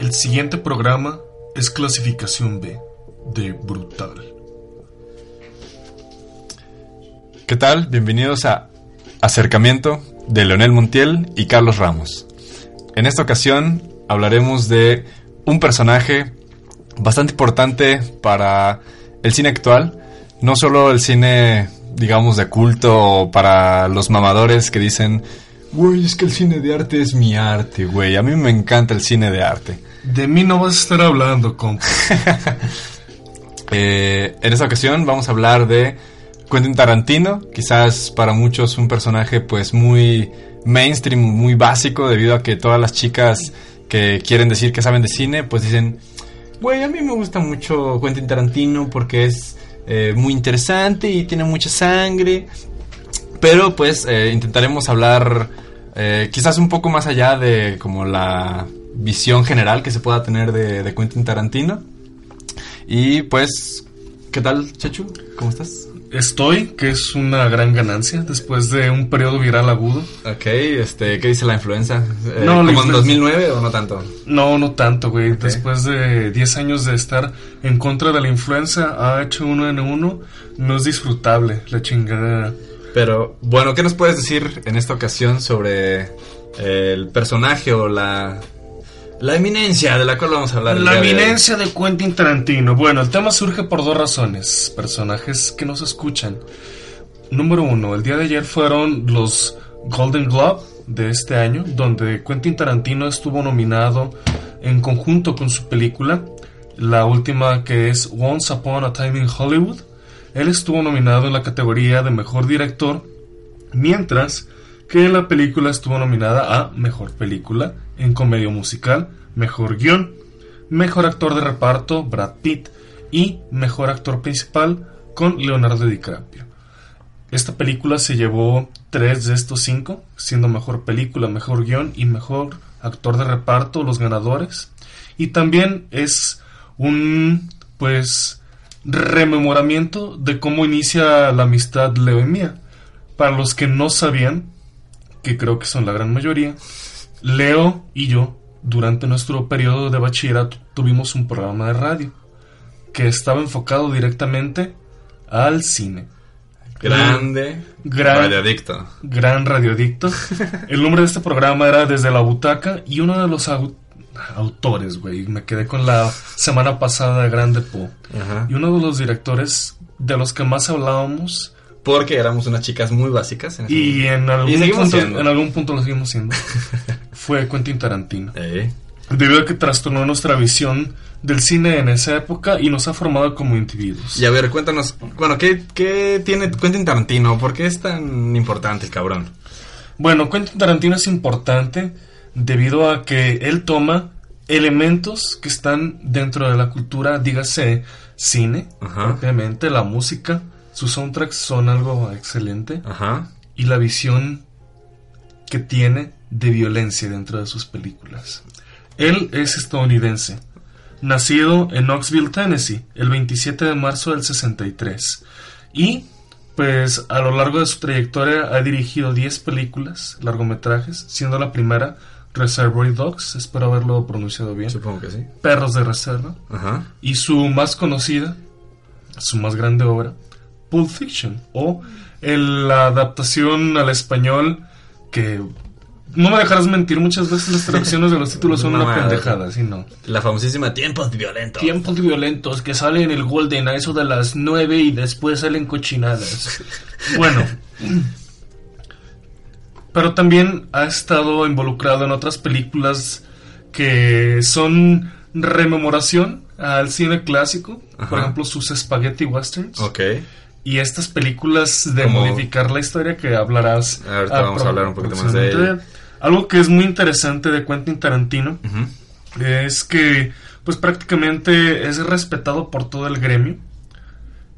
El siguiente programa es clasificación B de Brutal. ¿Qué tal? Bienvenidos a Acercamiento de Leonel Montiel y Carlos Ramos. En esta ocasión hablaremos de un personaje bastante importante para el cine actual, no solo el cine, digamos, de culto para los mamadores que dicen, güey, es que el cine de arte es mi arte, güey, a mí me encanta el cine de arte. De mí no vas a estar hablando, compa. Eh, en esta ocasión vamos a hablar de Quentin Tarantino, quizás para muchos un personaje pues muy mainstream, muy básico, debido a que todas las chicas que quieren decir que saben de cine, pues dicen, güey, a mí me gusta mucho Quentin Tarantino porque es eh, muy interesante y tiene mucha sangre. Pero pues eh, intentaremos hablar eh, quizás un poco más allá de como la visión general que se pueda tener de, de Quentin Tarantino. Y pues, ¿qué tal, Chechu? ¿Cómo estás? Estoy, que es una gran ganancia después de un periodo viral agudo. Ok, este, ¿qué dice la influenza? Eh, No, ¿Como en influenza- 2009 o no tanto? No, no tanto, güey. Después de 10 años de estar en contra de la influenza H1N1, no es disfrutable la chingadera. Pero, bueno, ¿qué nos puedes decir en esta ocasión sobre el personaje o la, la eminencia de la cual vamos a hablar? La día de eminencia de Quentin Tarantino. Bueno, el tema surge por dos razones. Personajes que nos escuchan. Número uno, el día de ayer fueron los Golden Globe de este año, donde Quentin Tarantino estuvo nominado en conjunto con su película, la última que es Once Upon a Time in Hollywood. Él estuvo nominado en la categoría de Mejor Director, mientras que la película estuvo nominada a Mejor Película en Comedia Musical, Mejor Guión, Mejor Actor de Reparto, Brad Pitt, y Mejor Actor Principal con Leonardo DiCaprio. Esta película se llevó tres de estos cinco, siendo Mejor Película, Mejor Guión y Mejor Actor de Reparto los ganadores. Y también es un, pues, rememoramiento de cómo inicia la amistad Leo y mía. Para los que no sabían, que creo que son la gran mayoría, Leo y yo, durante nuestro periodo de bachillerato, tuvimos un programa de radio que estaba enfocado directamente al cine. Grande, Gran- radioadicto. Gran radiodicto. El nombre de este programa era Desde la Butaca y uno de los au- autores, güey, me quedé con la semana pasada de Grande Po. Ajá. Y uno de los directores de los que más hablábamos Porque éramos unas chicas muy básicas. En ese y en algún, punto, en algún punto lo seguimos siendo fue Quentin Tarantino. Eh, Debido a que trastornó nuestra visión del cine en esa época y nos ha formado como individuos. Y a ver, cuéntanos, bueno, ¿qué, qué tiene Quentin Tarantino? ¿Por qué es tan importante el cabrón? Bueno, Quentin Tarantino es importante debido a que él toma elementos que están dentro de la cultura, dígase cine, Ajá. propiamente, la música, sus soundtracks son algo excelente Ajá. y la visión que tiene de violencia dentro de sus películas. Él es estadounidense, nacido en Knoxville, Tennessee, el 27 de marzo del 63. Y, pues, a lo largo de su trayectoria ha dirigido 10 películas, largometrajes, siendo la primera Reservoir Dogs, espero haberlo pronunciado bien, Supongo que sí. Perros de Reserva, Ajá. y su más conocida, su más grande obra, Pulp Fiction, o el- la adaptación al español que no me dejarás mentir, muchas veces las traducciones de los títulos son No, una pendejada, ¿sí no? La famosísima Tiempos Violentos. Tiempos violentos que salen en el Golden a eso de las 9 y después salen cochinadas. Bueno, pero también ha estado involucrado en otras películas que son rememoración al cine clásico, por ejemplo sus spaghetti westerns Ok. y estas películas de modificar la historia que hablarás Ahorita vamos a hablar un poquito más de. Algo que es muy interesante de Quentin Tarantino es que pues prácticamente es respetado por todo el gremio.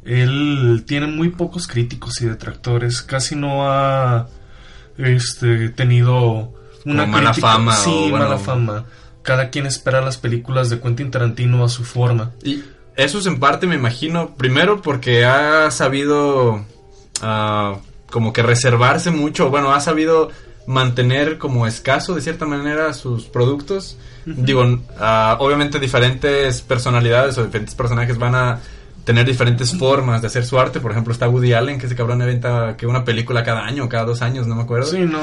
Él tiene muy pocos críticos y detractores, casi no ha este tenido una mala fama Sí, mala fama. Cada quien espera las películas de Quentin Tarantino a su forma. Y eso es en parte, me imagino, primero porque ha sabido uh, como que reservarse mucho, bueno, ha sabido mantener como escaso de cierta manera sus productos. Digo, uh, obviamente diferentes personalidades o diferentes personajes van a tener diferentes formas de hacer su arte. Por ejemplo, está Woody Allen, que ese cabrón eventa que una película cada año, cada dos años, no me acuerdo. Sí, no.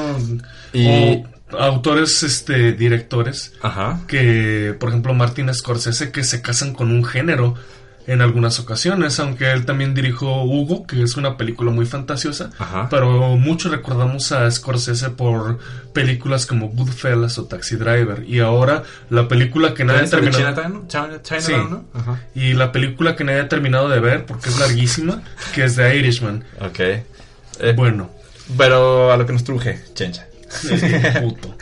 Y... autores, este, directores. Ajá. Que, por ejemplo, Martin Scorsese, que se casan con un género en algunas ocasiones, aunque él también dirigió Hugo, que es una película muy fantasiosa, pero mucho recordamos a Scorsese por películas como Goodfellas o Taxi Driver, y ahora la película que nadie ha terminado... Y la película que nadie ha terminado de ver, porque es larguísima, que es The Irishman. Ok. Eh, bueno. Pero a lo que nos truje, chencha. puto.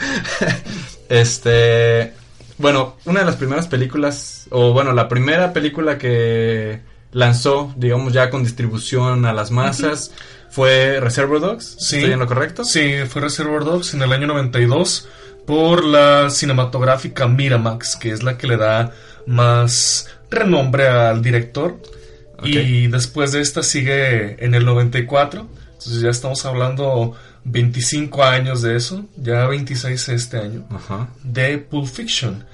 este... Bueno, una de las primeras películas, o bueno, la primera película que lanzó, digamos ya con distribución a las masas, fue Reservoir Dogs. Sí. ¿Estoy en lo correcto? Sí, fue Reservoir Dogs en el año 92 por la cinematográfica Miramax, que es la que le da más renombre al director. Y después de esta sigue en el 94. Entonces ya estamos hablando 25 años de eso, ya 26 este año, Ajá. de Pulp Fiction.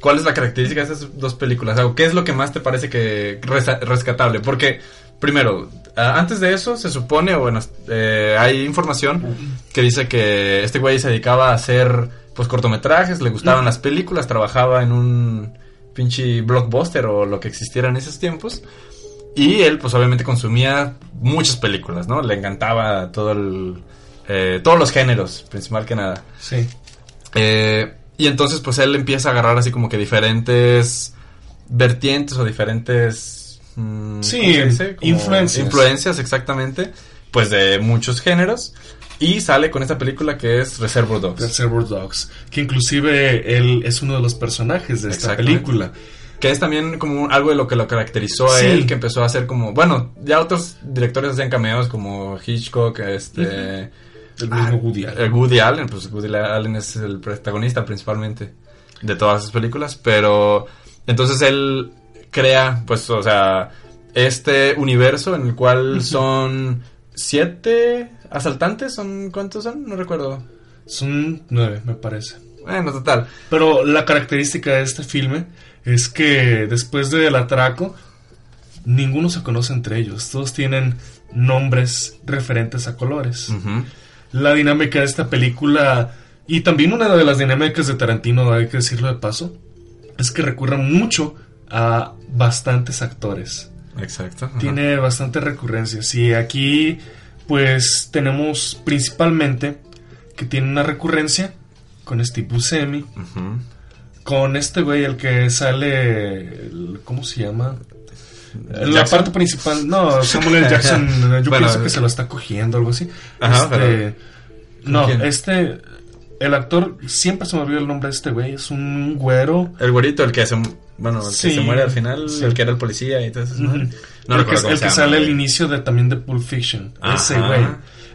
¿Cuál es la característica de esas dos películas? O ¿Qué es lo que más te parece que rescatable? Porque, primero, antes de eso se supone, o bueno, eh, hay información que dice que este güey se dedicaba a hacer pues cortometrajes, le gustaban las películas, trabajaba en un pinche blockbuster o lo que existiera en esos tiempos. Y él, pues obviamente consumía muchas películas, ¿no? Le encantaba todo el eh, todos los géneros, principal que nada. Sí. Eh, y entonces pues él empieza a agarrar así como que diferentes vertientes o diferentes... Mm, sí, influencias. Influencias, exactamente. Pues de muchos géneros. Y sale con esta película que es Reservoir Dogs. Reservoir Dogs. Que inclusive él es uno de los personajes de esta película. Que es también como algo de lo que lo caracterizó a él, que empezó a hacer como, bueno, ya otros directores hacían cameos como Hitchcock, este, el mismo ah, Woody Allen. Woody Allen, pues Woody Allen es el protagonista principalmente de todas esas películas, pero entonces él crea, pues, o sea, este universo en el cual son siete asaltantes, ¿son cuántos son? No recuerdo. Son nueve, me parece. Bueno, total. Pero la característica de este filme es que después del atraco, ninguno se conoce entre ellos. Todos tienen nombres referentes a colores la dinámica de esta película y también una de las dinámicas de Tarantino, hay que decirlo de paso, es que recurre mucho a bastantes actores. Exacto. Tiene bastante recurrencia. Y aquí pues tenemos principalmente que tiene una recurrencia con Steve Buscemi, con este güey el que sale, ¿cómo se llama? La parte principal, no, Samuel L. Jackson, yo pienso que se lo está cogiendo, algo así. este, No, este, el actor, siempre se me olvidó el nombre de este güey, es un güero. El güerito, el que se, bueno, el que se muere al final, el que era el policía y todo eso, ¿no? el que, el que sale al inicio de, también de Pulp Fiction, ese güey.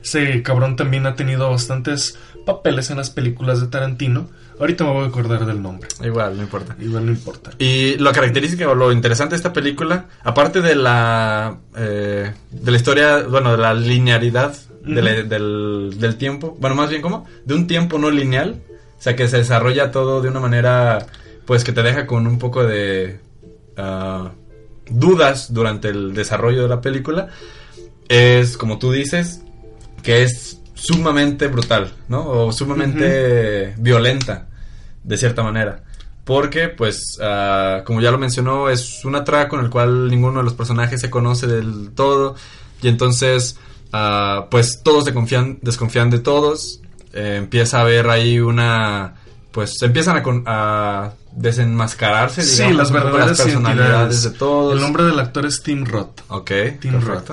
Ese cabrón también ha tenido bastantes papeles en las películas de Tarantino. Ahorita me voy a acordar del nombre. Igual, no importa. Igual no importa. Y lo característica o lo interesante de esta película, aparte de la, eh, de la historia, bueno, de la linearidad del, del, tiempo, bueno, más bien como, de un tiempo no lineal, o sea, que se desarrolla todo de una manera, pues, que te deja con un poco de ah, dudas durante el desarrollo de la película, es, como tú dices, que es sumamente brutal, ¿no? O sumamente violenta, de cierta manera. Porque, pues, ah, como ya lo mencionó, es un atraco en el cual ninguno de los personajes se conoce del todo. Y entonces, uh, pues, todos se confían, desconfían de todos. Eh, empieza a haber ahí una... Pues empiezan a, desenmascararse, sí, las verdaderas personalidades de todos. El nombre del actor es Tim Roth. Ok, Tim Roth.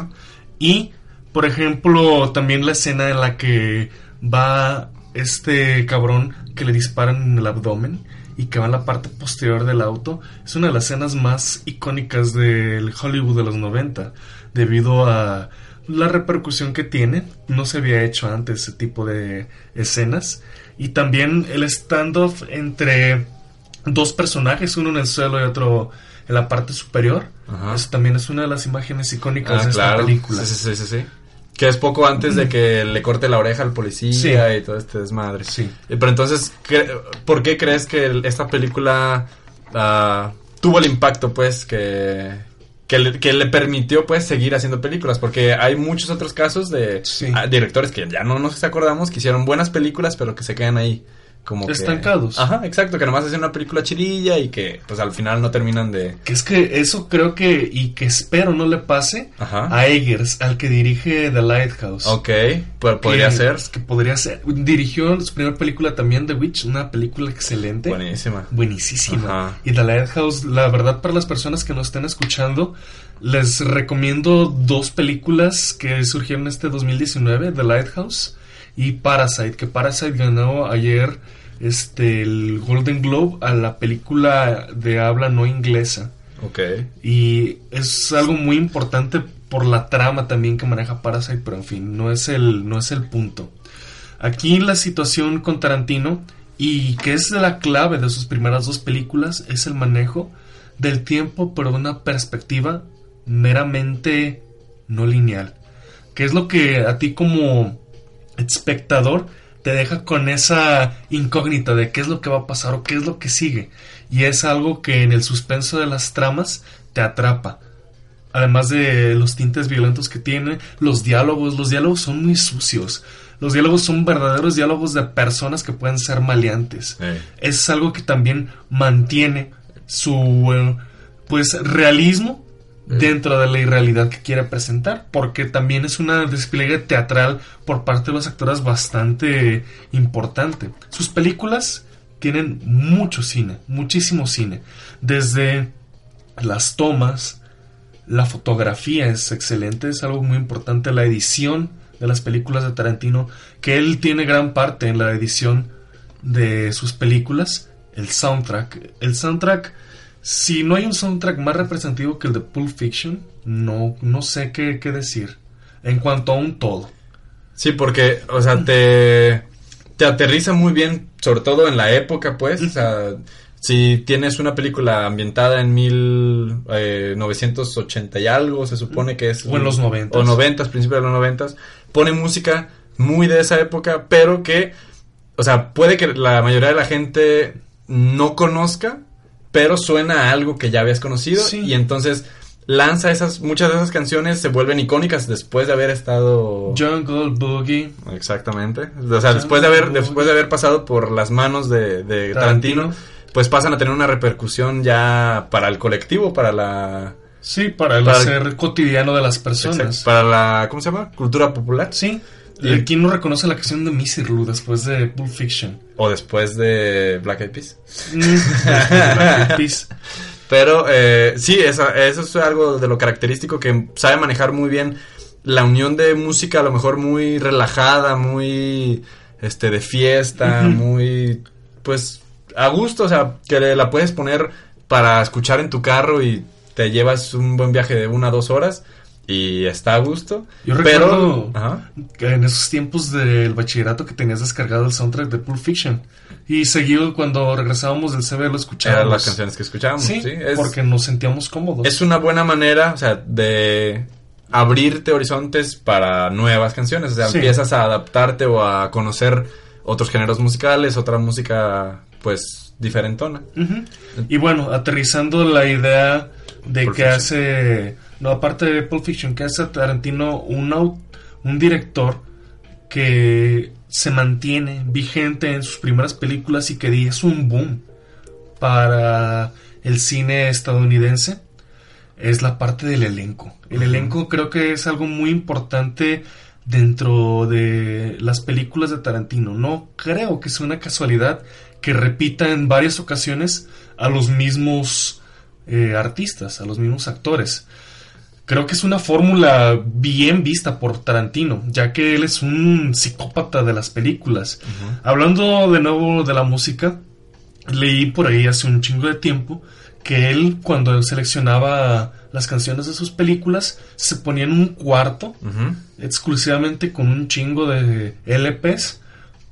Y por ejemplo, también la escena en la que va este cabrón que le disparan en el abdomen y que va en la parte posterior del auto es una de las escenas más icónicas del Hollywood de los 90 debido a la repercusión que tiene. No se había hecho antes ese tipo de escenas. Y también el standoff entre dos personajes, uno en el suelo y otro en la parte superior. Eso también es una de las imágenes icónicas Ah, de esta claro. película. Sí, sí, sí, sí, sí. Que es poco antes de que le corte la oreja al policía Sí. y todo este desmadre. Sí. Eh, Pero entonces, ¿qué- ¿por qué crees que esta película ah, tuvo el impacto, pues, que, que, le, que le permitió, pues, seguir haciendo películas? Porque hay muchos otros casos de Sí. ah, directores que ya no nos acordamos que hicieron buenas películas, pero que se quedan ahí. Como que- Estancados. Ajá, exacto, que nomás hacen una película chirilla y que, pues, al final no terminan de... Que es que eso creo que, y que espero no le pase Ajá. a Eggers, al que dirige The Lighthouse. Ok, pues, podría Que- ser. Que podría ser. Dirigió su primera película también, The Witch, una película excelente. Buenísima. Buenísima. Ajá. Y The Lighthouse, la verdad, para las personas que nos estén escuchando, les recomiendo dos películas que surgieron este 2019, The Lighthouse y Parasite, que Parasite ganó ayer este el Golden Globe a la película de habla no inglesa. Ok. Y es algo muy importante por la trama también que maneja Parasite, pero en fin, no es el, no es el punto. Aquí la situación con Tarantino, y que es la clave de sus primeras dos películas, es el manejo del tiempo, pero de una perspectiva meramente no lineal. Que es lo que a ti como espectador te deja con esa incógnita de qué es lo que va a pasar o qué es lo que sigue. Y es algo que en el suspenso de las tramas te atrapa. Además de los tintes violentos que tiene, los diálogos, los diálogos son muy sucios. Los diálogos son verdaderos diálogos de personas que pueden ser maleantes. Eh. Es algo que también mantiene su eh, pues realismo dentro de la irrealidad que quiere presentar, porque también es una despliegue teatral por parte de los actores bastante importante. Sus películas tienen mucho cine, muchísimo cine, desde las tomas, la fotografía es excelente, es algo muy importante, la edición de las películas de Tarantino, que él tiene gran parte en la edición de sus películas, el soundtrack, el soundtrack si no hay un soundtrack más representativo que el de Pulp Fiction, no, no sé qué, qué decir. En cuanto a un todo. Sí, porque, o sea, te, te aterriza muy bien, sobre todo en la época, pues. O sea, si tienes una película ambientada en mil eh, 980 y algo, se supone que es... O en los 90s. O 90, principios de los 90, pone música muy de esa época, pero que, o sea, puede que la mayoría de la gente no conozca, pero suena a algo que ya habías conocido Sí. y entonces lanza esas muchas de esas canciones se vuelven icónicas después de haber estado Jungle Boogie. exactamente o sea después de haber después de haber pasado por las manos de, de Tarantino, Tarantino. pues pasan a tener una repercusión ya para el colectivo para la Sí, para el Para- ser cotidiano de las personas. exact- para la cómo se llama cultura popular Sí. Y- ¿Y quién no reconoce la canción de Missy Lou después de Pulp Fiction? o después de Black Eyed Peas Black Eyed Peas. Pero eh, sí, eso, eso es algo de lo característico que sabe manejar muy bien la unión de música, a lo mejor muy relajada, muy este de fiesta, muy pues a gusto, o sea, que la puedes poner para escuchar en tu carro y te llevas un buen viaje de una a dos horas y está a gusto. Yo pero recuerdo ajá, que en esos tiempos del bachillerato que tenías descargado el soundtrack de Pulp Fiction. Y seguido cuando regresábamos del CB lo eran escuchábamos. las canciones que escuchábamos. Sí, Sí, es, porque nos sentíamos cómodos. es una buena manera, o sea, de abrirte horizontes para nuevas canciones. O sea, Sí. empiezas a adaptarte o a conocer otros géneros musicales, otra música, pues, diferentona. Ujú. Y bueno, aterrizando la idea de Pulp que Fiction. hace, no, aparte de Pulp Fiction, que hace Tarantino un, un director que se mantiene vigente en sus primeras películas y que es un boom para el cine estadounidense, es la parte del elenco. El elenco creo que es algo muy importante dentro de las películas de Tarantino. No creo que sea una casualidad que repita en varias ocasiones a los mismos eh, artistas, a los mismos actores. Creo que es una fórmula bien vista por Tarantino, ya que él es un psicópata de las películas. Hablando de nuevo de la música, leí por ahí hace un chingo de tiempo que él cuando seleccionaba las canciones de sus películas se ponía en un cuarto exclusivamente con un chingo de LPs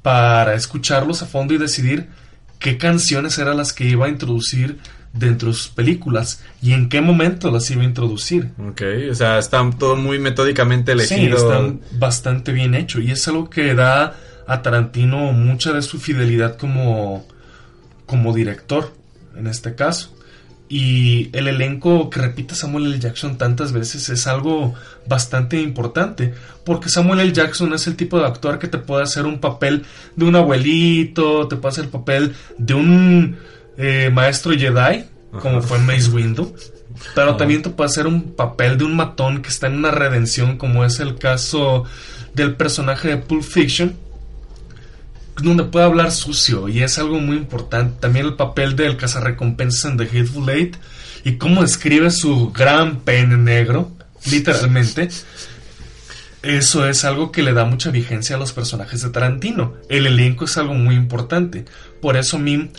para escucharlos a fondo y decidir qué canciones eran las que iba a introducir dentro de sus películas y en qué momento las iba a introducir. Ok, o sea, están todo muy metódicamente elegido. Sí, están bastante bien hecho y es algo que da a Tarantino mucha de su fidelidad como, como director, en este caso. Y el elenco que repite Samuel L. Jackson tantas veces es algo bastante importante, porque Samuel L. Jackson es el tipo de actor que te puede hacer un papel de un abuelito, te puede hacer el papel de un eh, maestro Jedi, como fue Mace Windu, pero también te puede hacer un papel de un matón que está en una redención, como es el caso del personaje de Pulp Fiction, donde puede hablar sucio y es algo muy importante. También el papel del cazarrecompensas en The Hateful Eight y cómo describe su gran pene negro, literalmente. Eso es algo que le da mucha vigencia a los personajes de Tarantino. El elenco es algo muy importante. Por eso mí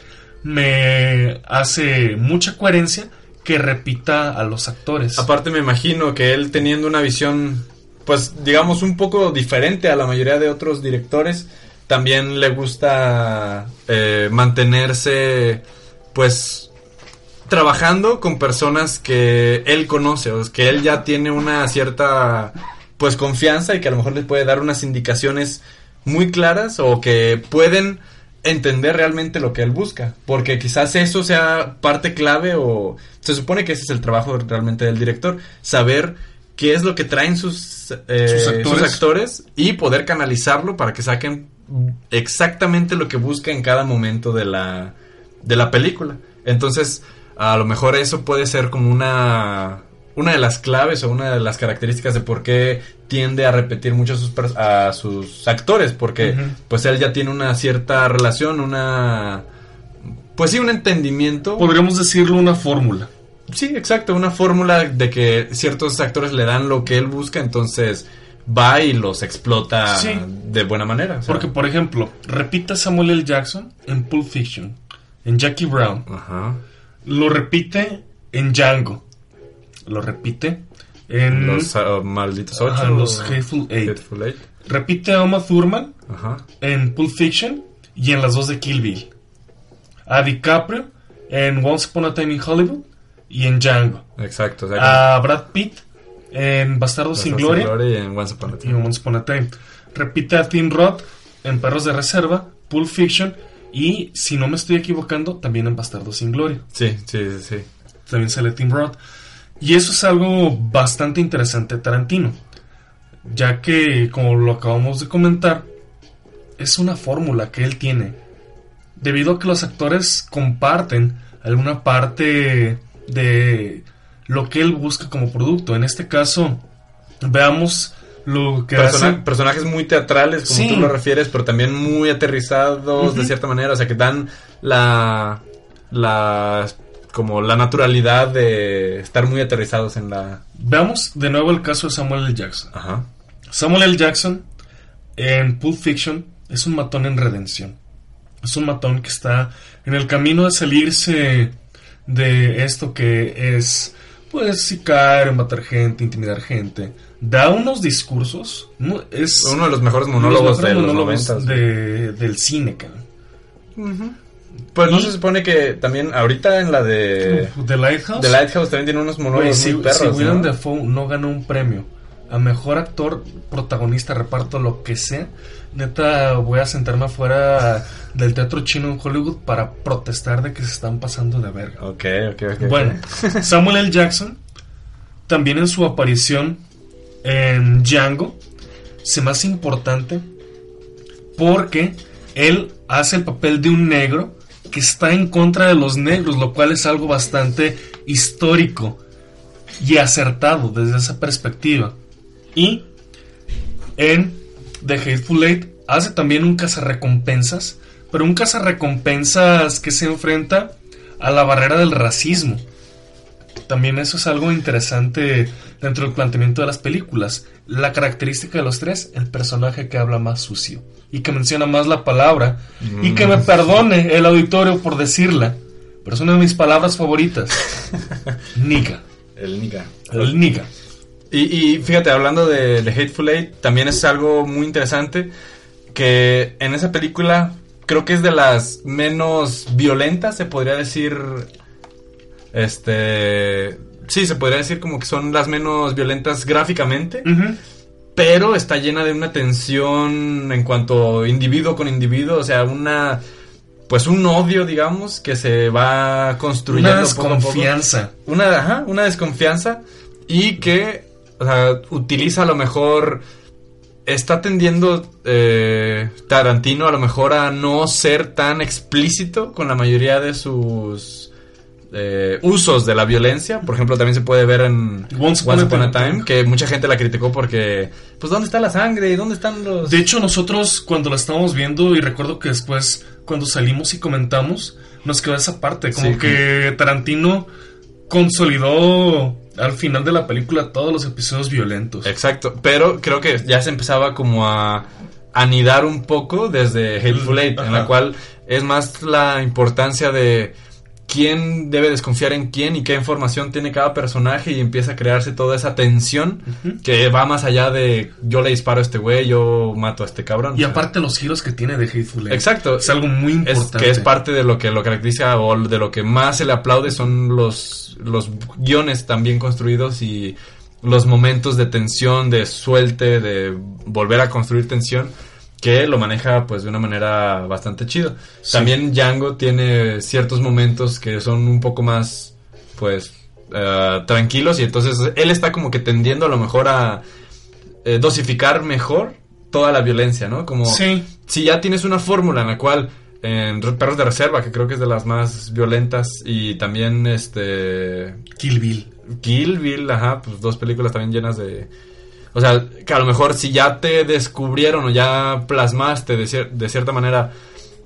me hace mucha coherencia que repita a los actores. Aparte me imagino que él teniendo una visión, pues digamos un poco diferente a la mayoría de otros directores, también le gusta eh, mantenerse pues trabajando con personas que él conoce o que él ya tiene una cierta pues confianza y que a lo mejor les puede dar unas indicaciones muy claras o que pueden entender realmente lo que él busca porque quizás eso sea parte clave o se supone que ese es el trabajo realmente del director saber qué es lo que traen sus, eh, sus, actores. sus actores y poder canalizarlo para que saquen exactamente lo que busca en cada momento de la, de la película. Entonces, a lo mejor eso puede ser como una, una de las claves o una de las características de por qué tiende a repetir mucho a sus, a sus actores, porque pues él ya tiene una cierta relación, una... Pues sí, un entendimiento. Podríamos decirlo una fórmula. Sí, exacto, una fórmula de que ciertos actores le dan lo que él busca, entonces va y los explota de buena manera. Porque, por ejemplo, repita Samuel L. Jackson en Pulp Fiction, en Jackie Brown. Lo repite en Django. Lo repite en... Los uh, Malditos Ocho. los Hateful Eight. Repite a Oma Thurman en Pulp Fiction y en las dos de Kill Bill. A DiCaprio en Once Upon a Time in Hollywood y en Django. Exacto. A Brad Pitt en Bastardos sin Gloria, y en Once Upon a Time. Once Upon a Time. Repite a Tim Roth en Perros de Reserva, Pulp Fiction y, si no me estoy equivocando, también en Bastardos sin Gloria. Sí, sí, sí. También sale Tim Roth. Y eso es algo bastante interesante de Tarantino, ya que, como lo acabamos de comentar, es una fórmula que él tiene. Debido a que los actores comparten alguna parte de lo que él busca como producto. En este caso, veamos lo que Personajes muy teatrales, como tú lo refieres, pero también muy aterrizados de cierta manera, o sea, que dan la... la como la naturalidad de estar muy aterrizados en la... Veamos de nuevo el caso de Samuel L. Jackson. Samuel L. Jackson en Pulp Fiction es un matón en redención. Es un matón que está en el camino de salirse de esto que es pues sicario, matar gente, intimidar gente. Da unos discursos. Es uno de los mejores monólogos, de los del cine, Pues no se supone que también ahorita en la de The Lighthouse, The Lighthouse también tiene unos monólogos muy perros. Si William Dafoe no ganó un premio a mejor actor, protagonista, reparto, lo que sea, neta voy a sentarme afuera del teatro chino en Hollywood para protestar de que se están pasando de verga. Ok, ok, ok. Bueno, Samuel L. Jackson, también en su aparición en Django, se me hace importante porque él hace el papel de un negro que está en contra de los negros, lo cual es algo bastante histórico y acertado desde esa perspectiva. Y en The Hateful Eight hace también un cazarrecompensas, pero un cazarrecompensas que se enfrenta a la barrera del racismo. También eso es algo interesante dentro del planteamiento de las películas. La característica de los tres, el personaje que habla más sucio y que menciona más la palabra y que me Mm. perdone el auditorio por decirla, pero es una de mis palabras favoritas. Niga. El Nika. El niga. Y, y fíjate, hablando de, de Hateful Eight, también es algo muy interesante que en esa película creo que es de las menos violentas, se podría decir. Este. Sí, se podría decir como que son las menos violentas gráficamente, pero está llena de una tensión en cuanto individuo con individuo, o sea, una. Pues un odio, digamos, que se va construyendo Una poco a poco desconfianza. una, ajá, una desconfianza y que o sea, utiliza a lo mejor está tendiendo eh, Tarantino a lo mejor a no ser tan explícito con la mayoría de sus eh, usos de la violencia. Por ejemplo, también se puede ver en Once Once, Upon a Time. Que mucha gente la criticó porque, pues, ¿dónde está la sangre? ¿Y dónde están los...? De hecho, nosotros cuando la estábamos viendo, y recuerdo que después, cuando salimos y comentamos, nos quedó esa parte, como Sí. que Tarantino consolidó al final de la película todos los episodios violentos. Exacto, pero creo que ya se empezaba como a anidar un poco desde Hateful Eight, en la cual es más la importancia de quién debe desconfiar en quién y qué información tiene cada personaje y empieza a crearse toda esa tensión que va más allá de yo le disparo a este güey, yo mato a este cabrón. Y sea, aparte los giros que tiene de Hateful Eight. Exacto. Es algo muy es, importante. que es parte de lo que lo caracteriza o de lo que más se le aplaude son los, los guiones tan bien construidos y los momentos de tensión, de suelte, de volver a construir tensión, que lo maneja pues de una manera bastante chido. Sí. También Django tiene ciertos momentos que son un poco más pues eh, tranquilos y entonces él está como que tendiendo a lo mejor a eh, dosificar mejor toda la violencia, ¿no? Como Sí. si ya tienes una fórmula en la cual en Perros de Reserva, que creo que es de las más violentas, y también este Kill Bill. Kill Bill, ajá, pues dos películas también llenas de... O sea, que a lo mejor si ya te descubrieron o ya plasmaste de, cier- de cierta manera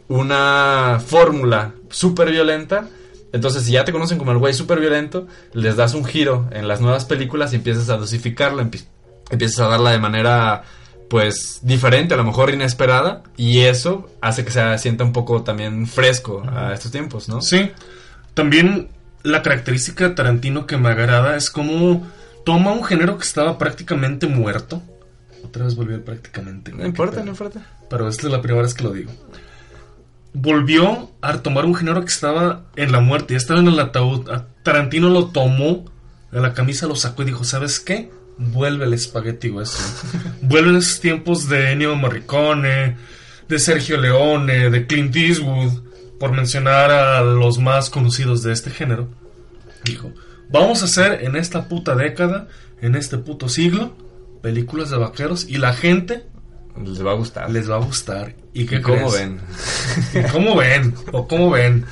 una fórmula súper violenta, entonces si ya te conocen como el güey súper violento, les das un giro en las nuevas películas y empiezas a dosificarla, empie- empiezas a darla de manera pues diferente, a lo mejor inesperada, y eso hace que se sienta un poco también fresco a estos tiempos, ¿no? Sí. También la característica de Tarantino que me agrada es como toma un género que estaba prácticamente muerto. Otra vez volvió prácticamente. No importa, no importa. Pero esta es la primera vez que lo digo. Volvió a tomar un género que estaba en la muerte, ya estaba en el ataúd. A Tarantino lo tomó, de la camisa lo sacó y dijo, ¿sabes qué? Vuelve el espagueti western. Vuelven esos tiempos de Ennio Morricone, de Sergio Leone, de Clint Eastwood, por mencionar a los más conocidos de este género. Dijo, vamos a hacer en esta puta década, en este puto siglo, películas de vaqueros y la gente Les va a gustar. les va a gustar. ¿Y qué ¿Y cómo ven? ¿Y ¿Cómo ven? ¿O cómo ven?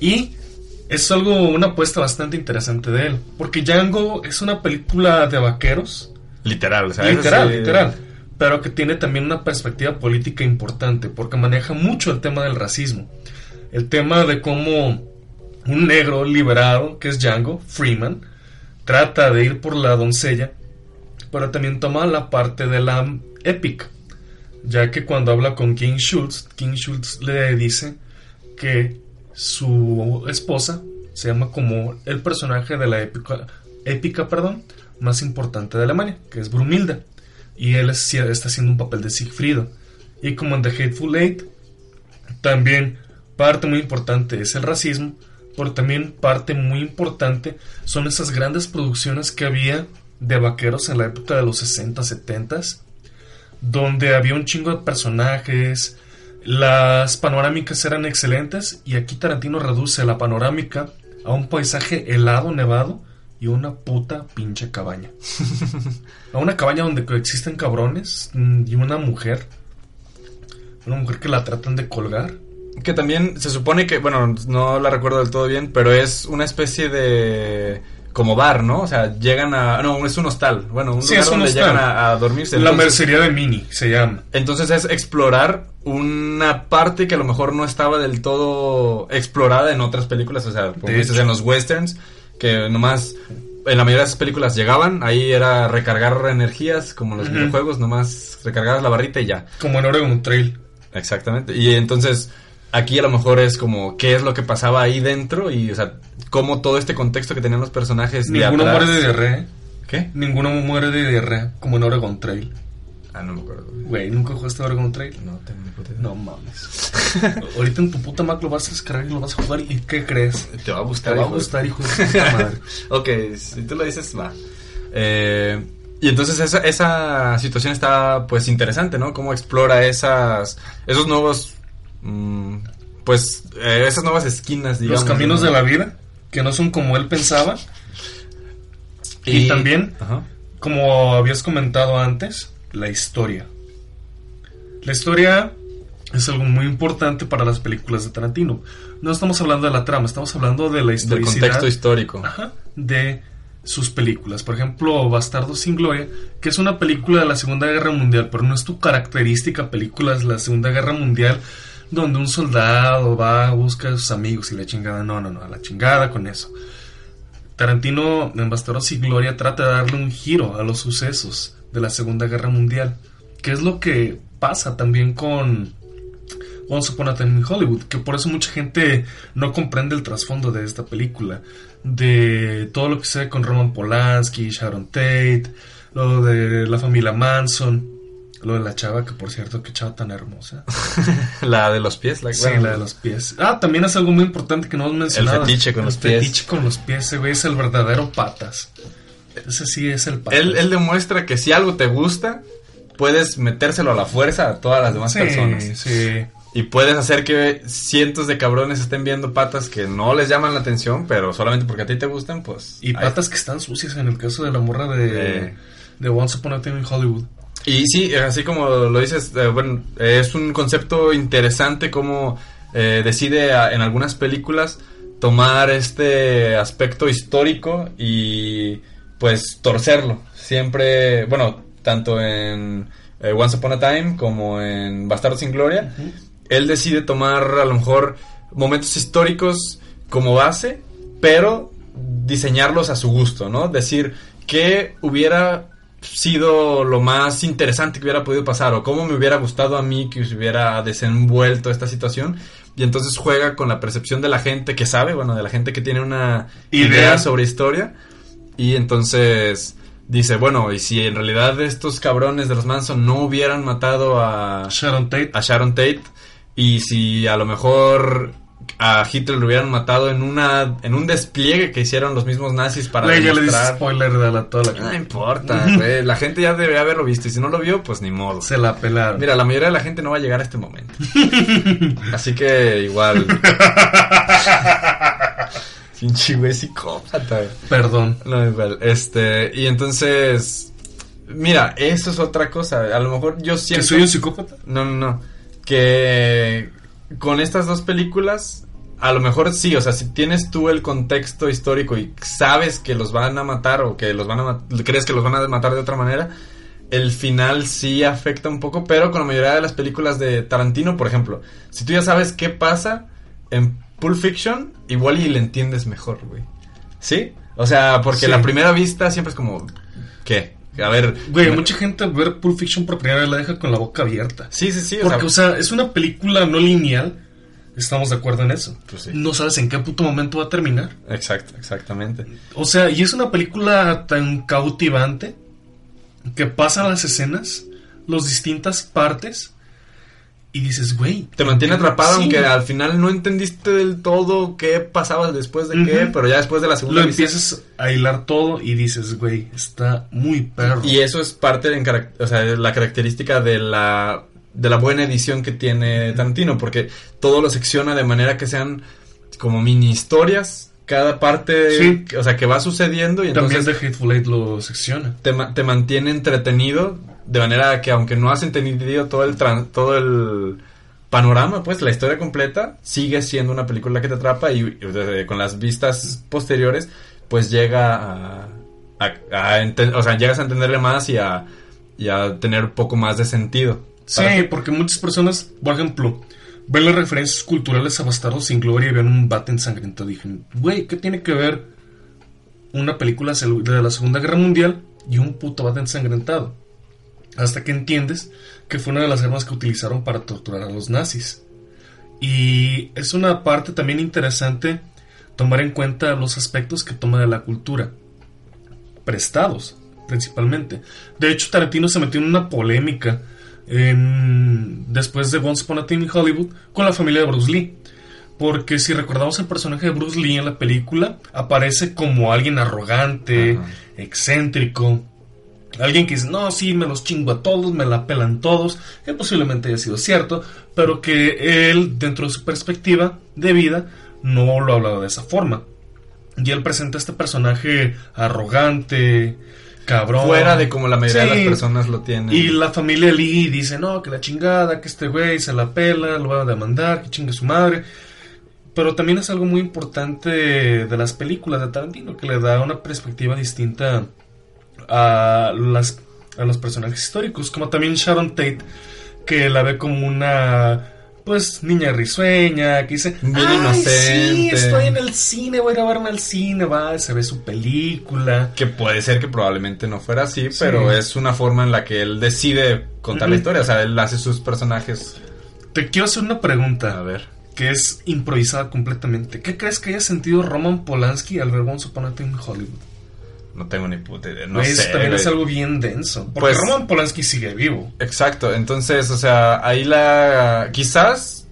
Y es algo, una apuesta bastante interesante de él. Porque Django es una película de vaqueros. Literal, o sea, literal, sí- literal. Pero que tiene también una perspectiva política importante. Porque maneja mucho el tema del racismo. El tema de cómo un negro liberado, que es Django, Freeman, trata de ir por la doncella. Pero también toma la parte de la épica ya que cuando habla con King Schultz, King Schultz le dice que su esposa se llama como el personaje de la épica, épica perdón, más importante de Alemania, que es Brumilda, y él es- está haciendo un papel de Siegfriedo. Y como en The Hateful Eight, también parte muy importante es el racismo, pero también parte muy importante son esas grandes producciones que había de vaqueros en la época de los 60, 70 donde había un chingo de personajes, las panorámicas eran excelentes y aquí Tarantino reduce la panorámica a un paisaje helado, nevado y una puta pinche cabaña. a una cabaña donde coexisten cabrones mm, y una mujer. Una mujer que la tratan de colgar. Que también se supone que, bueno, no la recuerdo del todo bien, pero es una especie de como bar, ¿no? O sea, llegan a no, es un hostal, bueno, un Sí, lugar es un donde hostal. llegan a, a dormirse. La mercería de Mini se llama. Entonces es explorar una parte que a lo mejor no estaba del todo explorada en otras películas, o sea, como dices, en los westerns, que nomás en la mayoría de esas películas llegaban, ahí era recargar energías, como los Ujú. videojuegos, nomás recargabas la barrita y ya. Como en Oregon Trail. Exactamente. Y entonces aquí a lo mejor es como qué es lo que pasaba ahí dentro y, o sea, cómo todo este contexto que tenían los personajes de Ninguno atrás- muere de diarrea. ¿Qué? Ninguno muere de diarrea, como en Oregon Trail. Ah, no me acuerdo. güey. ¿nunca jugaste Oregon Trail? No tengo ni puta idea. No mames. Ahorita en tu puta Mac lo vas a descargar y lo vas a jugar. ¿Y qué crees? Te va a Te gustar. va a gustar, hijo de puta madre. ok, si tú lo dices, va. Eh, y entonces esa, esa situación está pues interesante, ¿no? Cómo explora esas, esos nuevos, pues, eh, esas nuevas esquinas, digamos. Los caminos ¿no? de la vida, que no son como él pensaba. Y también- Ajá. Como habías comentado antes, la historia. La historia es algo muy importante para las películas de Tarantino. No estamos hablando de la trama, estamos hablando de la Del historicidad contexto histórico. Ajá, de sus películas. Por ejemplo, Bastardo sin Gloria, que es una película de la Segunda Guerra Mundial, pero no es tu característica película de la Segunda Guerra Mundial donde un soldado va, busca a sus amigos y la chingada. No, no, no, a la chingada con eso. Tarantino en Bastardo sin Gloria trata de darle un giro a los sucesos de la Segunda Guerra Mundial, que es lo que pasa también con Once Upon a Time in Hollywood, que por eso mucha gente no comprende el trasfondo de esta película, de todo lo que se con Roman Polanski, Sharon Tate, lo de la familia Manson, lo de la chava, que por cierto, qué chava tan hermosa. La de los pies, la, Sí, bueno, la de los pies. Ah, también es algo muy importante que no hemos mencionado. fetiche con El los pies. fetiche con los pies, ese güey es el verdadero patas. Ese sí es el patas. Él, él demuestra que si algo te gusta, puedes metérselo a la fuerza a todas las demás sí, personas. sí. Y puedes hacer que cientos de cabrones estén viendo patas que no les llaman la atención, pero solamente porque a ti te gustan, pues... Y patas que están sucias en el caso de la morra de, Eh. de Once Upon a Time in Hollywood. Y sí, así como lo dices, eh, bueno, eh, es un concepto interesante como eh, decide a- en algunas películas tomar este aspecto histórico y pues torcerlo. Siempre, bueno, tanto en eh, Once Upon a Time como en Bastardos sin Gloria, él decide tomar a lo mejor momentos históricos como base, pero diseñarlos a su gusto, ¿no? Decir que hubiera sido lo más interesante que hubiera podido pasar o cómo me hubiera gustado a mí que se hubiera desenvuelto esta situación y entonces juega con la percepción de la gente que sabe, bueno, de la gente que tiene una Idea. idea sobre historia y entonces dice, bueno, y si en realidad estos cabrones de los Manson no hubieran matado a Sharon Tate. a Sharon Tate y si a lo mejor a Hitler lo hubieran matado en una en un despliegue que hicieron los mismos nazis para Güey, ya le dices demostrar spoiler de la, toda la no importa, güey, la gente ya debería haberlo visto y si no lo vio, pues ni modo. Se la pelaron. Mira, la mayoría de la gente no va a llegar a este momento. Así que igual. Pinche güey psicópata. Perdón. No, igual. Este, y entonces. Mira, eso es otra cosa. A lo mejor yo ¿Que siento. soy un psicópata? No, no, no. Que con estas dos películas, a lo mejor sí, o sea, si tienes tú el contexto histórico y sabes que los van a matar o que los van a crees que los van a matar de otra manera, el final sí afecta un poco, pero con la mayoría de las películas de Tarantino, por ejemplo, si tú ya sabes qué pasa en Pulp Fiction, igual y le entiendes mejor, güey. ¿Sí? O sea, porque Sí. la primera vista siempre es como, ¿qué? A ver, Güey, me- mucha gente al ver Pulp Fiction por primera vez la deja con la boca abierta. Sí, sí, sí. o Porque, sea, o sea, es una película no lineal. Estamos de acuerdo en eso. Pues sí. No sabes en qué puto momento va a terminar. Exacto, exactamente. O sea, y es una película tan cautivante que pasan las escenas, las distintas partes, y dices, güey. Te mantiene atrapado, Sí. aunque al final no entendiste del todo qué pasaba después de qué, pero ya después de la segunda Lo empiezas a hilar todo y dices, güey, está muy perro. Y eso es parte de, o sea, la característica de la, de la buena edición que tiene Tarantino, porque todo lo secciona de manera que sean como mini historias, cada parte, Sí. o sea, que va sucediendo y También entonces The Hateful Eight lo secciona. te, te mantiene entretenido de manera que aunque no has entendido todo el tran- todo el panorama, pues la historia completa sigue siendo una película que te atrapa y, y, con las vistas posteriores pues llega a, a- a enten- o sea, llegas a entenderle más y a, y a tener un poco más de sentido. Sí, ti. porque muchas personas, por ejemplo, ven las referencias culturales a Bastardos sin Gloria y ven un bate ensangrentado. Dije, güey, ¿qué tiene que ver una película de la Segunda Guerra Mundial y un puto bate ensangrentado. Hasta que entiendes que fue una de las armas que utilizaron para torturar a los nazis. Y es una parte también interesante tomar en cuenta los aspectos que toma de la cultura. Prestados, principalmente. De hecho, Tarantino se metió en una polémica después de Once Upon a Time in Hollywood con la familia de Bruce Lee. Porque si recordamos el personaje de Bruce Lee en la película, aparece como alguien arrogante, excéntrico, alguien que dice, no, sí, me los chingo a todos, me la pelan todos, que posiblemente haya sido cierto, pero que él, dentro de su perspectiva de vida, no lo ha hablado de esa forma. Y él presenta a este personaje arrogante, cabrón. Fuera de como la mayoría de las personas lo tienen. Y la familia Lee dice, no, que la chingada, que este güey se la pela, lo va a demandar, que chingue su madre. Pero también es algo muy importante de las películas de Tarantino, que le da una perspectiva distinta a, las, a los personajes históricos, como también Sharon Tate, que la ve como una pues niña risueña, que dice, bien inocente. Sí, estoy en el cine, voy a ir a verme al cine, va, se ve su película. Que puede ser que probablemente no fuera así, pero es una forma en la que él decide contar la historia, o sea, él hace sus personajes. Te quiero hacer una pregunta. A ver. Que es improvisada completamente. ¿Qué crees que haya sentido Roman Polanski al ver Once Upon a en Hollywood? No tengo ni puta idea. No sé, también es algo bien denso. Porque pues, Roman Polanski sigue vivo. Exacto. Entonces, o sea, ahí la. Quizás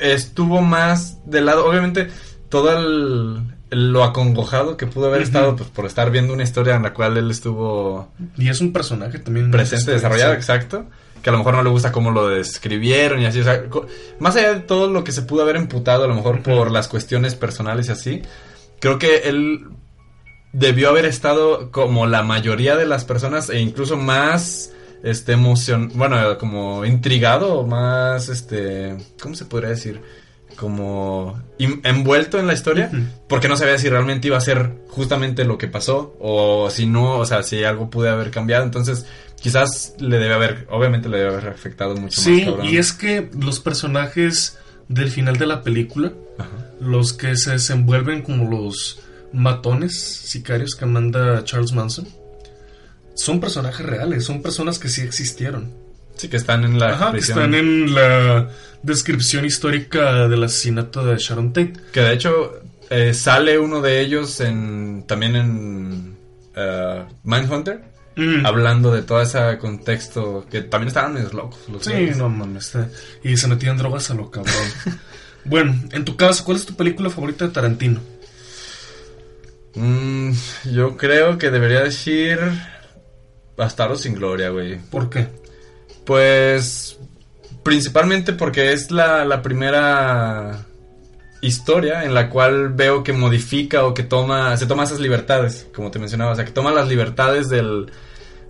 estuvo más del lado. Obviamente, todo el, lo acongojado que pudo haber estado pues, por estar viendo una historia en la cual él estuvo. Y es un personaje también. Presente, desarrollado, exacto. Que a lo mejor no le gusta cómo lo describieron y así. O sea, más allá de todo lo que se pudo haber imputado, a lo mejor por las cuestiones personales y así. Creo que él debió haber estado como la mayoría de las personas e incluso más este emoción, bueno, como intrigado, más este, ¿cómo se podría decir? como envuelto en la historia porque no sabía si realmente iba a ser justamente lo que pasó o si no, o sea, si algo pude haber cambiado, entonces quizás le debe haber, obviamente le debe haber afectado mucho sí, más. Sí, y es que los personajes del final de la película, los que se desenvuelven como los matones, sicarios que manda Charles Manson, son personajes reales, son personas que sí existieron. Sí, que están en la están en la descripción histórica del asesinato de Sharon Tate. Que de hecho eh, sale uno de ellos en también en uh, Mindhunter. Mm. Hablando de todo ese contexto que también estaban medio locos. sí, no mames. Y se metían drogas a lo cabrón. bueno, en tu caso, ¿cuál es tu película favorita de Tarantino? Mm, yo creo que debería decir Bastardo sin Gloria, güey. ¿Por qué? Pues principalmente porque es la, primera historia en la cual veo que modifica o que toma, se toma esas libertades, como te mencionaba, o sea, que toma las libertades del,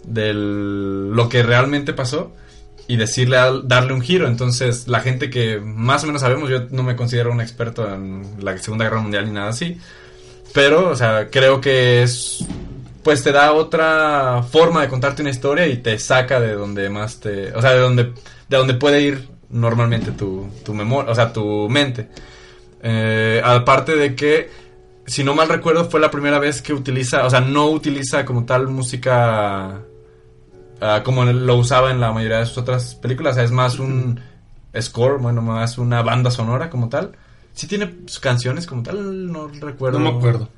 del lo que realmente pasó y decirle, darle un giro. Entonces, la gente que más o menos sabemos, yo no me considero un experto en la Segunda Guerra Mundial ni nada así, pero, o sea, creo que es. Pues te da otra forma de contarte una historia y te saca de donde más te. O sea, de donde, de donde puede ir normalmente tu, tu memoria, o sea, tu mente. Eh, aparte de que, si no mal recuerdo, fue la primera vez que utiliza, o sea, no utiliza como tal música ah, como lo usaba en la mayoría de sus otras películas. O sea, es más un score, bueno, más una banda sonora como tal. Sí tiene canciones como tal, no recuerdo. No me acuerdo.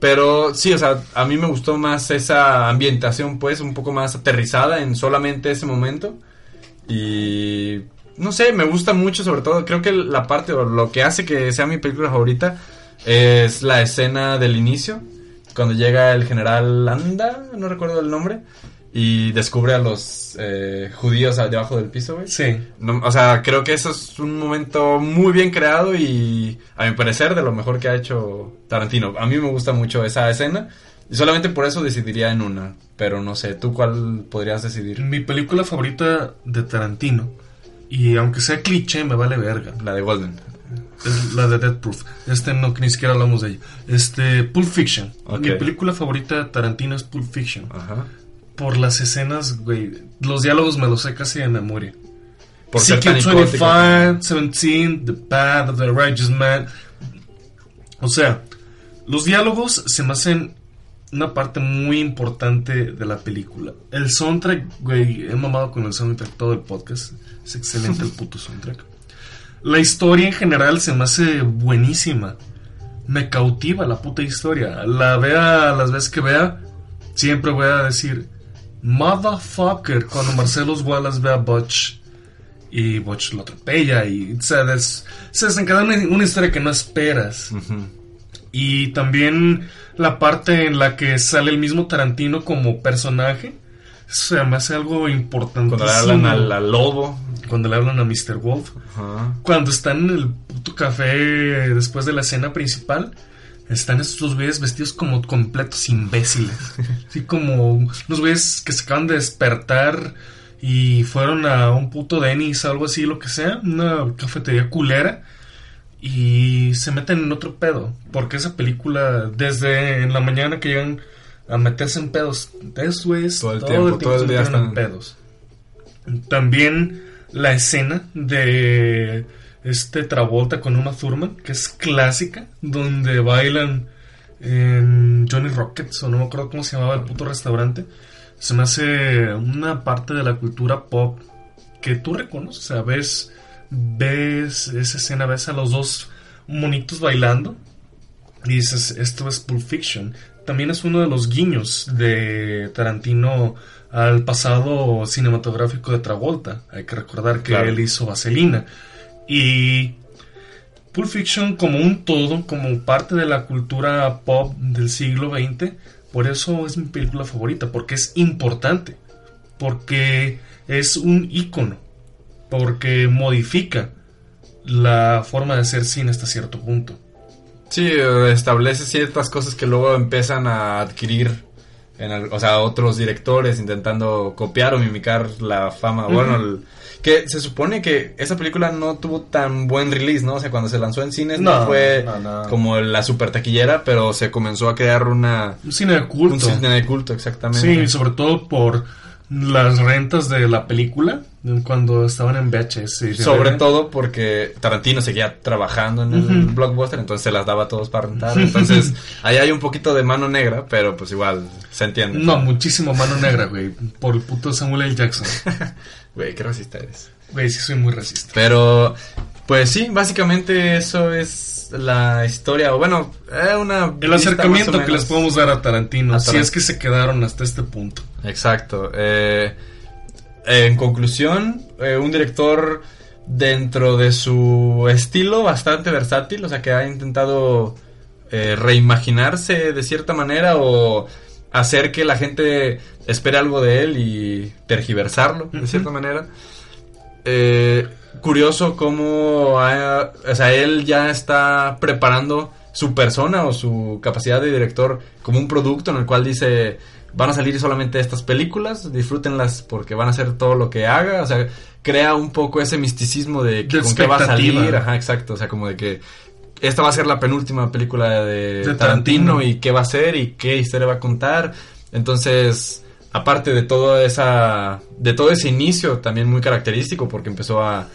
Pero sí, o sea, a mí me gustó más esa ambientación, pues, un poco más aterrizada en solamente ese momento. Y no sé, me gusta mucho, sobre todo, creo que la parte o lo que hace que sea mi película favorita es la escena del inicio, cuando llega el general Landa, no recuerdo el nombre, y descubre a los eh, judíos debajo del piso, güey. Sí. o sea, creo que eso es un momento muy bien creado y, a mi parecer, de lo mejor que ha hecho Tarantino. A mí me gusta mucho esa escena y solamente por eso decidiría en una. Pero no sé, ¿tú cuál podrías decidir? Mi película favorita de Tarantino, y aunque sea cliché, me vale verga. La de Golden. la de Dead Proof. Este no, que ni siquiera hablamos de ella. Este, Pulp Fiction. Mi película favorita de Tarantino es Pulp Fiction. Ajá por las escenas, güey. Los diálogos me los sé casi de memoria. Por CQ25, 17, The Path of the Righteous Man. O sea, los diálogos se me hacen una parte muy importante de la película. El soundtrack, güey, he mamado con el soundtrack todo el podcast. Es excelente el puto soundtrack. La historia en general se me hace buenísima. Me cautiva la puta historia. La vea las veces que vea, siempre voy a decir motherfucker cuando Marcelos Wallace ve a Butch y Butch lo atropella y se, des- se desencadena una, una historia que no esperas. Y también la parte en la que sale el mismo Tarantino como personaje. Se me hace algo importantísimo. Cuando le hablan al, al lobo. Cuando le hablan a Mr. Wolf. Cuando están en el puto café después de la escena principal, están estos güeyes vestidos como completos imbéciles. Así como unos güeyes que se acaban de despertar y fueron a un puto Denny's o algo así, lo que sea, una cafetería culera. Y se meten en otro pedo. Porque esa película, desde en la mañana que llegan a meterse en pedos, esos güeyes Todo el tiempo, todo el se día metieron en están- pedos. También la escena de este Travolta con Uma Thurman, que es clásica, donde bailan en Johnny Rockets, o no me acuerdo cómo se llamaba el puto restaurante. Se me hace una parte de la cultura pop que tú reconoces. O sea, ves, ves esa escena, ves a los dos monitos bailando y dices, esto es Pulp Fiction. También es uno de los guiños de Tarantino al pasado cinematográfico de Travolta. Hay que recordar que Claro. él hizo Vaselina. Y Pulp Fiction como un todo, como parte de la cultura pop del siglo XX, por eso es mi película favorita, porque es importante, porque es un ícono, porque modifica la forma de hacer cine hasta cierto punto. Sí, establece ciertas cosas que luego empiezan a adquirir, en el- o sea, otros directores intentando copiar o mimicar la fama. Bueno, el- que se supone que esa película no tuvo tan buen release, ¿no? O sea, cuando se lanzó en cines no, No, fue no, no. como la super taquillera, pero se comenzó a crear una... Un cine de culto. Un cine de culto, exactamente. Sí, sobre todo por las rentas de la película cuando estaban en VHS. Sobre todo porque Tarantino seguía trabajando en el blockbuster, entonces se las daba a todos para rentar. Entonces, ahí hay un poquito de mano negra, pero pues igual se entiende. No, muchísimo mano negra, güey. Por el puto Samuel L. Jackson. Güey, qué racista eres. Güey, sí soy muy racista. Pero, pues sí, básicamente eso es la historia, o bueno, eh, una... El acercamiento que les podemos dar a Tarantino, A si Taran- es que se quedaron hasta este punto. Exacto. eh, en conclusión, eh, un director dentro de su estilo bastante versátil, o sea que ha intentado eh, reimaginarse de cierta manera o hacer que la gente espere algo de él y tergiversarlo de cierta manera. Eh, curioso cómo ha- o sea, él ya está preparando su persona o su capacidad de director como un producto en el cual dice van a salir solamente estas películas, disfrútenlas porque van a hacer todo lo que haga, o sea, crea un poco ese misticismo de, que De con qué va a salir, ajá, exacto, o sea, como de que esta va a ser la penúltima película de, De Tarantino, Tarantino. y qué va a ser y qué historia va a contar. Entonces, aparte de todo esa de todo ese inicio también muy característico porque empezó a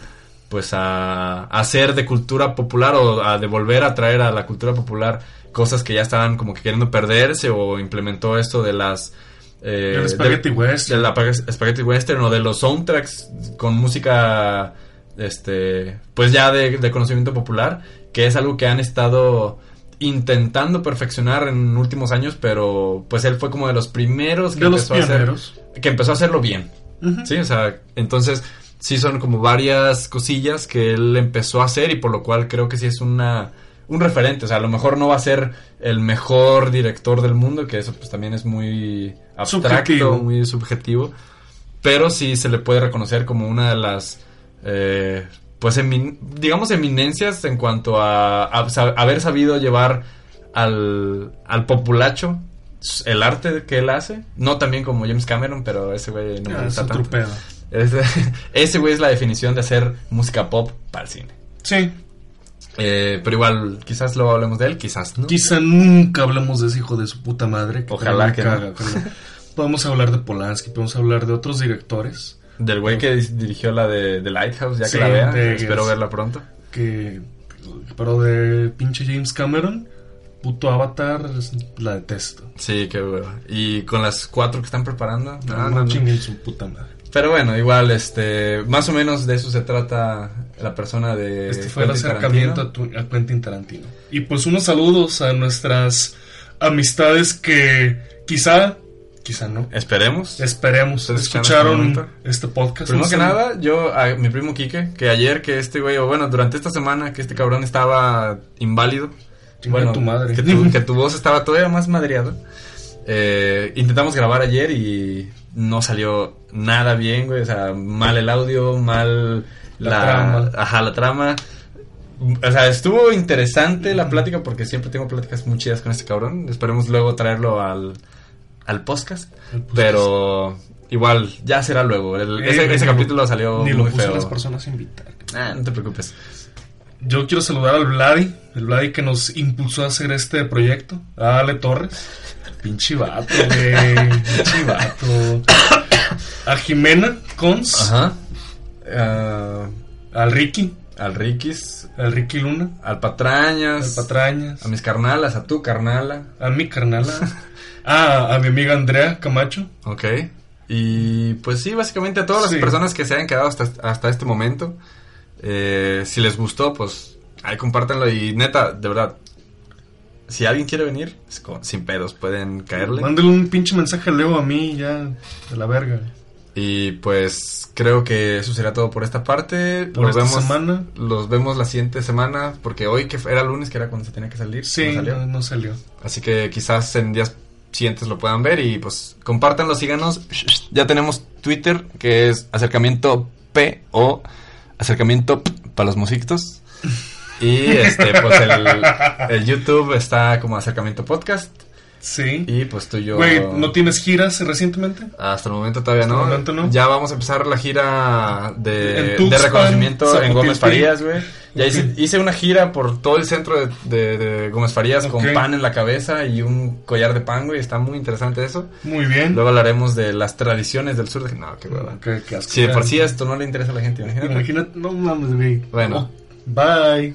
pues a, a hacer de cultura popular o a devolver a traer a la cultura popular cosas que ya estaban como que queriendo perderse o implementó esto de las eh, El spaghetti de- western. de la pag- spaghetti western o de los soundtracks con música este pues ya de, de conocimiento popular que es algo que han estado intentando perfeccionar en últimos años pero pues él fue como de los primeros que De los empezó a hacer que empezó a hacerlo bien. Sí, o sea, entonces sí son como varias cosillas que él empezó a hacer y por lo cual creo que sí es una un referente, o sea, a lo mejor no va a ser el mejor director del mundo, que eso pues también es muy abstracto, Subjetivo. muy subjetivo, pero sí se le puede reconocer como una de las eh, pues emin- digamos eminencias en cuanto a, haber sabido llevar al, al populacho el arte que él hace, no también como James Cameron, pero ese güey no me Ah, es gusta tanto. pedo. Ese, güey es la definición de hacer música pop para el cine. Sí. Eh, pero igual, quizás luego hablemos de él, quizás no. Quizá nunca hablemos de ese hijo de su puta madre. Ojalá que no. caga, ojalá. Podemos hablar de Polanski, podemos hablar de otros directores Del güey que dirigió la de, de Lighthouse, ya que la vea. de- Espero verla pronto. que... Pero de pinche James Cameron, puto Avatar la detesto. Sí, qué hueva. Y con las cuatro que están preparando. No, no, no, no, no. su puta madre. Pero bueno, igual, este, más o menos de eso se trata la persona de. Este fue el acercamiento a, Tarantino. tu- a Quentin Tarantino. Y pues unos saludos a nuestras amistades que quizá, quizá no, Esperemos. esperemos, escucharon este este podcast. Primero que nada, yo, a mi primo Quique, que ayer que este güey, o bueno, durante esta semana que este cabrón estaba inválido. Chinga bueno, tu madre. Que tu, que tu voz estaba todavía más madreada. Eh, intentamos grabar ayer y no salió nada bien, güey. O sea, mal el audio, mal La la, trama. Ajá, la trama. O sea, estuvo interesante la plática porque siempre tengo pláticas muy chidas con este cabrón. Esperemos luego traerlo al, al podcast. Pero igual, ya será luego. El- Eh, ese, capítulo salió Ni muy lo a feo. las personas invitar. Ah, no te preocupes. Yo quiero saludar al Vladi, el Vladi que nos impulsó a hacer este proyecto. A Ale Torres. Pinche vato, güey. Pinche vato. A Jimena Cons. Ajá. Ah, Al Ricky. al Rikis, Al Ricky Luna. al Al Patrañas, Patrañas. a mis carnalas, a tu carnala. A mi carnala. Ah, a mi amiga Andrea Camacho. Ok. Y pues sí, básicamente a todas Sí. las personas que se hayan quedado hasta, hasta este momento. eh, si les gustó, pues ahí compártanlo. Y neta, de verdad, si alguien quiere venir, como- sin pedos, pueden caerle. Mándale un pinche mensaje a Leo a mí ya de la verga. Y pues creo que eso sería todo por esta parte. Por los esta vemos, semana. Los vemos la siguiente semana, porque hoy que era lunes, que era cuando se tenía que salir. Sí, no salió. no, no salió. Así que quizás en días siguientes lo puedan ver y pues compártanlo, síganos. Ya tenemos Twitter que es acercamiento P o acercamiento P para los musiquitos. Y este, pues el, el YouTube está como acercamiento podcast. Sí. Y pues tú y yo. Güey, ¿no tienes giras recientemente? Hasta el momento todavía Hasta no. el momento no. Ya vamos a empezar la gira de, reconocimiento en. Gómez Farías, güey. Ya hice, una gira por todo el centro de, de- de Gómez Farías con pan en la cabeza y un collar de pan, güey. Está muy interesante eso. Muy bien. Luego hablaremos de las tradiciones del sur de... No, qué hueva. Si de por sí esto no le interesa a la gente, imagínate. Imagínate, no mames, güey. Bueno. Oh, bye.